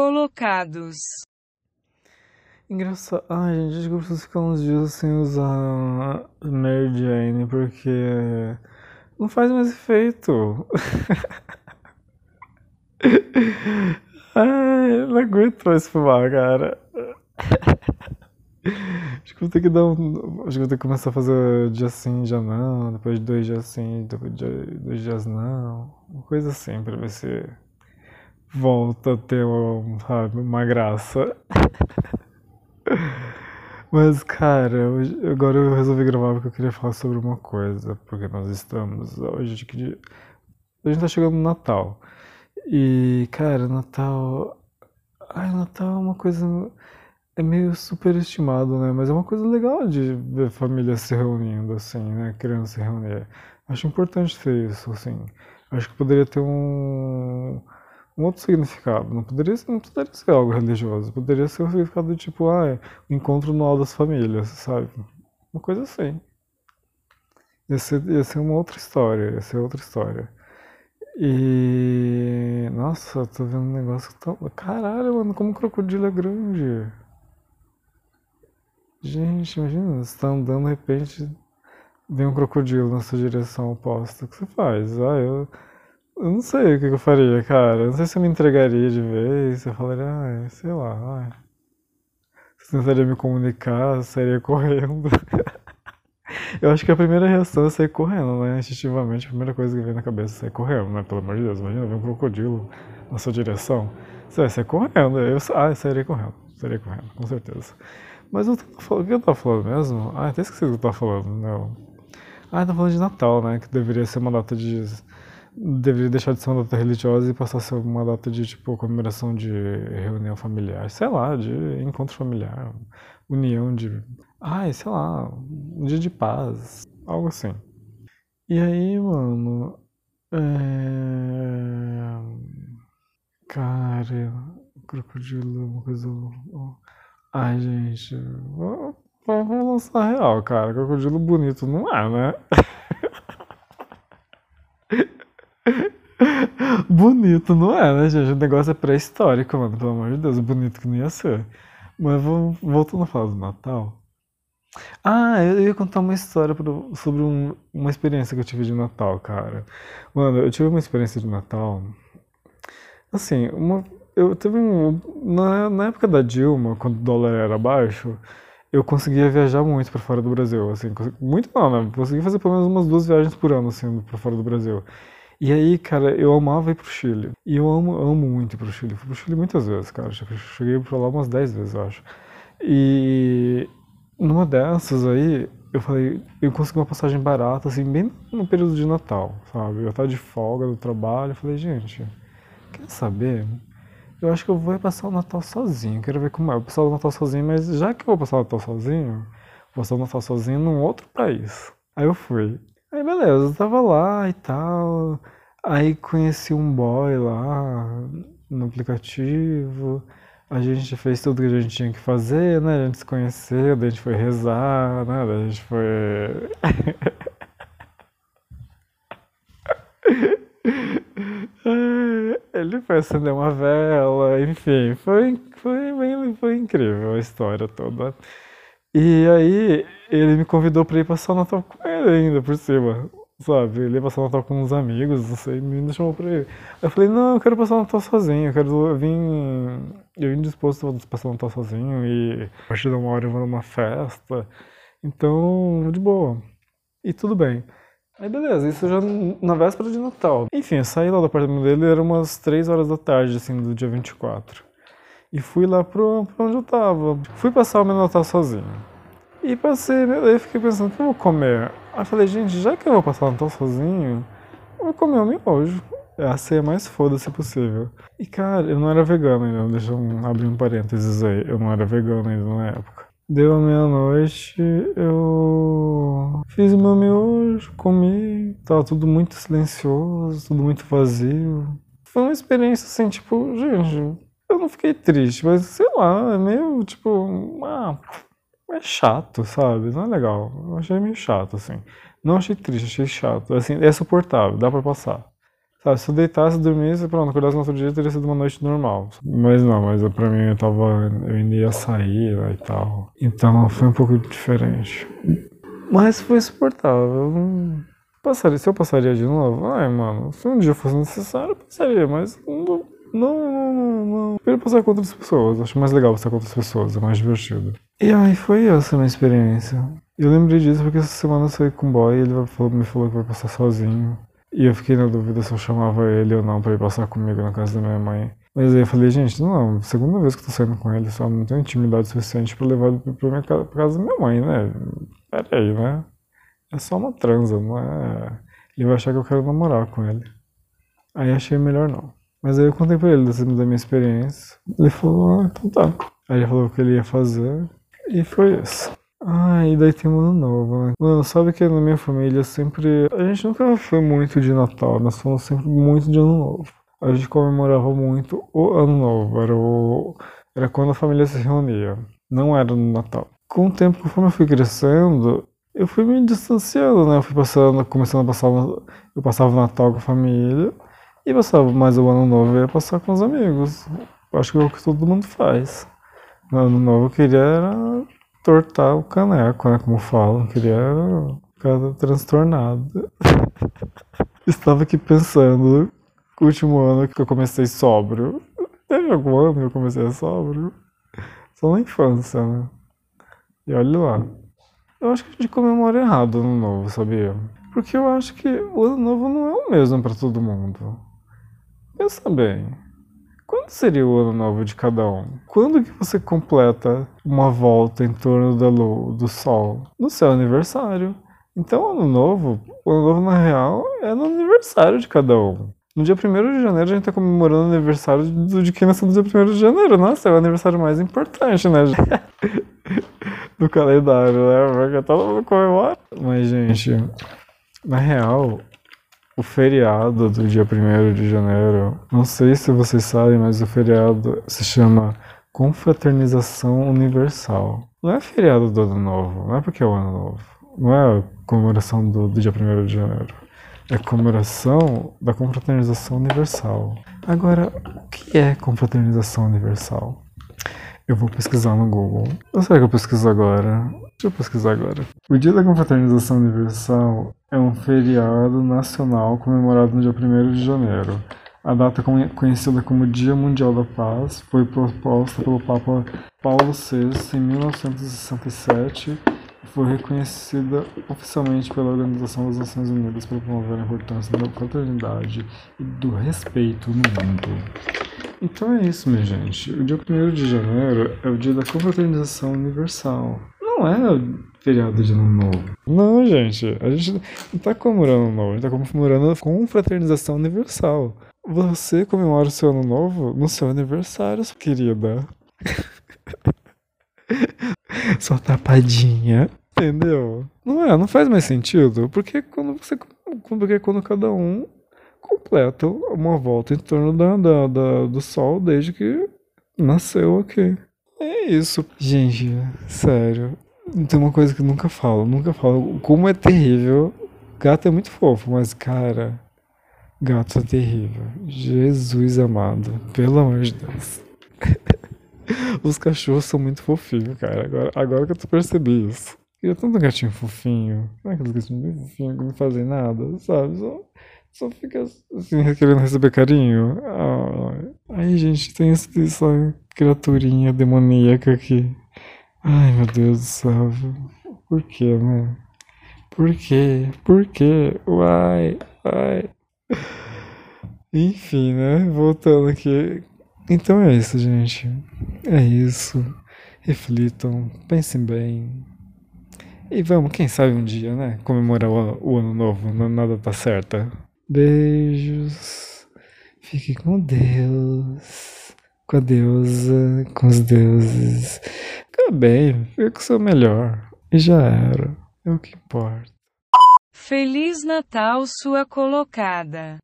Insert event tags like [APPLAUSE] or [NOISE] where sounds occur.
colocados. Engraçado. Ai, gente, acho que eu preciso ficar uns dias sem usar Mary Jane, porque não faz mais efeito. [LAUGHS] Ai, não aguento mais fumar, cara. Acho que vou ter que dar um. Acho que vou ter que começar a fazer dia sim, dia não, depois de dois dias sim, depois de dois dias não. Uma coisa assim, pra ver se volta a ter sabe, uma graça. Mas, cara, hoje, agora eu resolvi gravar porque eu queria falar sobre uma coisa, porque nós estamos hoje a gente tá chegando no Natal. E, cara, Natal. Ai, Natal é uma coisa. É meio superestimado, né? Mas é uma coisa legal de ver família se reunindo, assim, né? Criança se reunir. Acho importante ter isso, assim. Acho que poderia ter um um outro significado. Não poderia, não poderia ser algo religioso. Poderia ser um significado do tipo, ah, é encontro no das famílias, sabe? Uma coisa assim. Ia ser, ia ser uma outra história, ia ser outra história. E. Nossa, tô vendo um negócio tá. Caralho, mano, como um crocodilo é grande. Gente, imagina, você tá andando, de repente vem um crocodilo na sua direção oposta. O que você faz? Ah, eu eu não sei o que eu faria, cara. Eu não sei se eu me entregaria de vez. Eu falaria, ah, sei lá. Se eu tentaria me comunicar, eu sairia [LAUGHS] correndo. eu acho que a primeira reação é sair correndo, né? Instintivamente, a primeira coisa que vem na cabeça é sair correndo, né? Pelo amor de Deus, imagina ver um crocodilo na sua direção. Você vai sair correndo. Eu, ah, eu sairia correndo. Sairia correndo, com certeza. Mas eu falando, o que eu tava falando mesmo? Ah, até esqueci o que eu tava falando. Não. Ah, eu tava falando de Natal, né? Que deveria ser uma data de deveria deixar de ser uma data religiosa e passar a ser uma data de tipo comemoração de reunião familiar, sei lá, de encontro familiar, união de, ai, sei lá, um dia de paz, algo assim. E aí, mano, é... cara, crocodilo, uma coisa, ai, gente, vamos lançar real, cara, crocodilo bonito não é, né? [LAUGHS] [LAUGHS] Bonito, não é, né, gente? O negócio é pré-histórico, mano. Pelo amor de Deus, bonito que não ia ser. Mas vou, voltando a falar do Natal. Ah, eu ia contar uma história pro, sobre um, uma experiência que eu tive de Natal, cara. Mano, eu tive uma experiência de Natal. Assim, uma, eu teve um. Na, na época da Dilma, quando o dólar era baixo, eu conseguia viajar muito para fora do Brasil. Assim, muito não, né? Consegui fazer pelo menos umas duas viagens por ano, assim, para fora do Brasil. E aí, cara, eu amava ir pro Chile. E eu amo, amo muito ir pro Chile. Fui pro Chile muitas vezes, cara. Cheguei pra lá umas 10 vezes, eu acho. E numa dessas aí, eu falei, eu consegui uma passagem barata, assim, bem no período de Natal, sabe? Eu tava de folga do trabalho, eu falei, gente, quer saber? Eu acho que eu vou passar o Natal sozinho, quero ver como é. Eu vou passar o Natal sozinho, mas já que eu vou passar o Natal sozinho, vou passar o Natal sozinho num outro país. Aí eu fui. Aí beleza, eu tava lá e tal. Aí conheci um boy lá no aplicativo. A gente fez tudo que a gente tinha que fazer, né? A gente se conheceu, daí a gente foi rezar, né? Daí a gente foi. [LAUGHS] Ele foi acender uma vela, enfim, foi, foi, foi incrível a história toda. E aí ele me convidou pra ir passar o Natal com ele ainda, por cima. Sabe, ele ia passar o Natal com uns amigos, não sei, me chamou pra ir. Eu falei, não, eu quero passar o Natal sozinho, eu quero eu vim. Eu vim disposto a passar o Natal sozinho e a partir de uma hora eu vou numa festa. Então, de boa. E tudo bem. Aí beleza, isso já na véspera de Natal. Enfim, eu saí lá do apartamento dele, era umas 3 horas da tarde, assim, do dia 24. E fui lá pra onde eu tava. Fui passar o meu Natal sozinho. E passei, eu fiquei pensando, o que eu vou comer? Aí falei, gente, já que eu vou passar o Natal sozinho, eu vou comer um miojo. É a ceia mais foda-se possível. E cara, eu não era vegano ainda, deixa eu abrir um parênteses aí. Eu não era vegano ainda na época. Deu meia-noite, eu fiz o meu miojo, comi, tava tudo muito silencioso, tudo muito vazio. Foi uma experiência assim, tipo, gente, fiquei triste, mas sei lá, é meio tipo, ah, é chato, sabe? Não é legal. Eu achei meio chato, assim. Não achei triste, achei chato. Assim, é suportável, dá pra passar. Sabe, se eu deitasse, dormisse, pronto, acordasse no outro dia, teria sido uma noite normal. Mas não, mas pra mim eu tava. Eu ainda ia sair né, e tal. Então foi um pouco diferente. Mas foi suportável. Passaria, se eu passaria de novo, ai, mano, se um dia fosse necessário, eu passaria, mas não, não, Eu passar com outras pessoas. Acho mais legal passar com outras pessoas, é mais divertido. E aí foi essa a minha experiência. Eu lembrei disso porque essa semana eu saí com o boy e ele me falou que vai passar sozinho. E eu fiquei na dúvida se eu chamava ele ou não pra ir passar comigo na casa da minha mãe. Mas aí eu falei, gente, não, é segunda vez que eu tô saindo com ele, só não tenho intimidade suficiente pra levar ele pra, minha casa, pra casa da minha mãe, né? Pera aí, né? É só uma transa, não é. Ele vai achar que eu quero namorar com ele. Aí achei melhor não. Mas aí eu contei pra ele da minha experiência. Ele falou, ah, então tá. Aí ele falou o que ele ia fazer. E foi isso. Ah, e daí tem um ano novo, né? Mano, sabe que na minha família sempre. A gente nunca foi muito de Natal, nós fomos sempre muito de Ano Novo. A gente comemorava muito o Ano Novo, era, o... era quando a família se reunia, não era no Natal. Com o tempo, conforme eu fui crescendo, eu fui me distanciando, né? Eu fui passando, começando a passar. Eu passava o Natal com a família e passava mais o Ano Novo ia passar com os amigos. Acho que é o que todo mundo faz. No Ano Novo eu queria era tortar o caneco, né? Como falam, queria ficar transtornado. [LAUGHS] Estava aqui pensando, o último ano que eu comecei sóbrio. Teve algum ano que eu comecei sóbrio? Só na infância, né? E olha lá. Eu acho que a gente comemora errado ano novo, sabia? Porque eu acho que o ano novo não é o mesmo para todo mundo. Pensa bem. Quando seria o ano novo de cada um? Quando que você completa uma volta em torno da lua, do sol? No seu aniversário. Então, ano novo, o ano novo na real é no aniversário de cada um. No dia 1 de janeiro a gente tá comemorando o aniversário de quem nasceu no dia 1 de janeiro. Nossa, é o aniversário mais importante, né? [LAUGHS] do calendário, né? Porque todo mundo comemora. Mas, gente, na real, o feriado do dia 1 de janeiro, não sei se vocês sabem, mas o feriado se chama Confraternização Universal. Não é feriado do Ano Novo, não é porque é o Ano Novo, não é a comemoração do, do dia 1 de janeiro. É a comemoração da confraternização universal. Agora, o que é confraternização universal? Eu vou pesquisar no Google. Ou será que eu pesquiso agora? Deixa eu pesquisar agora. O Dia da Confraternização Universal é um feriado nacional comemorado no dia 1 de janeiro. A data conhecida como Dia Mundial da Paz foi proposta pelo Papa Paulo VI em 1967 e foi reconhecida oficialmente pela Organização das Nações Unidas para promover a importância da fraternidade e do respeito no mundo. Então é isso, minha gente. O dia 1 de janeiro é o dia da confraternização universal. Não é feriado de ano novo. Não, gente. A gente não tá comemorando ano novo, a gente tá comemorando confraternização universal. Você comemora o seu ano novo no seu aniversário, querida. [LAUGHS] Sua tapadinha. Entendeu? Não é, não faz mais sentido. Porque quando você. Porque quando cada um completa uma volta em torno da, da, da, do Sol desde que nasceu aqui. É isso. Gente, sério. Tem uma coisa que eu nunca falo, nunca falo. Como é terrível. Gato é muito fofo, mas cara. Gato é terrível. Jesus amado. Pelo amor de Deus. [LAUGHS] Os cachorros são muito fofinhos, cara. Agora, agora que eu percebi isso. Eu tanto gatinho fofinho. Não é aqueles gatinhos fofinhos que não fazem nada, sabe? Só só fica assim, querendo receber carinho. Ah, gente, tem essa criaturinha demoníaca aqui. Ai, meu Deus do céu. Por que, né? Por quê? Por quê? Uai, uai. Enfim, né? Voltando aqui. Então é isso, gente. É isso. Reflitam, pensem bem. E vamos, quem sabe um dia, né? Comemorar o, ano novo, nada tá certa. Beijos. Fique com Deus. Com a deusa, com os deuses. Fica bem, fica com o seu melhor. E já era. É o que importa. Feliz Natal, sua colocada.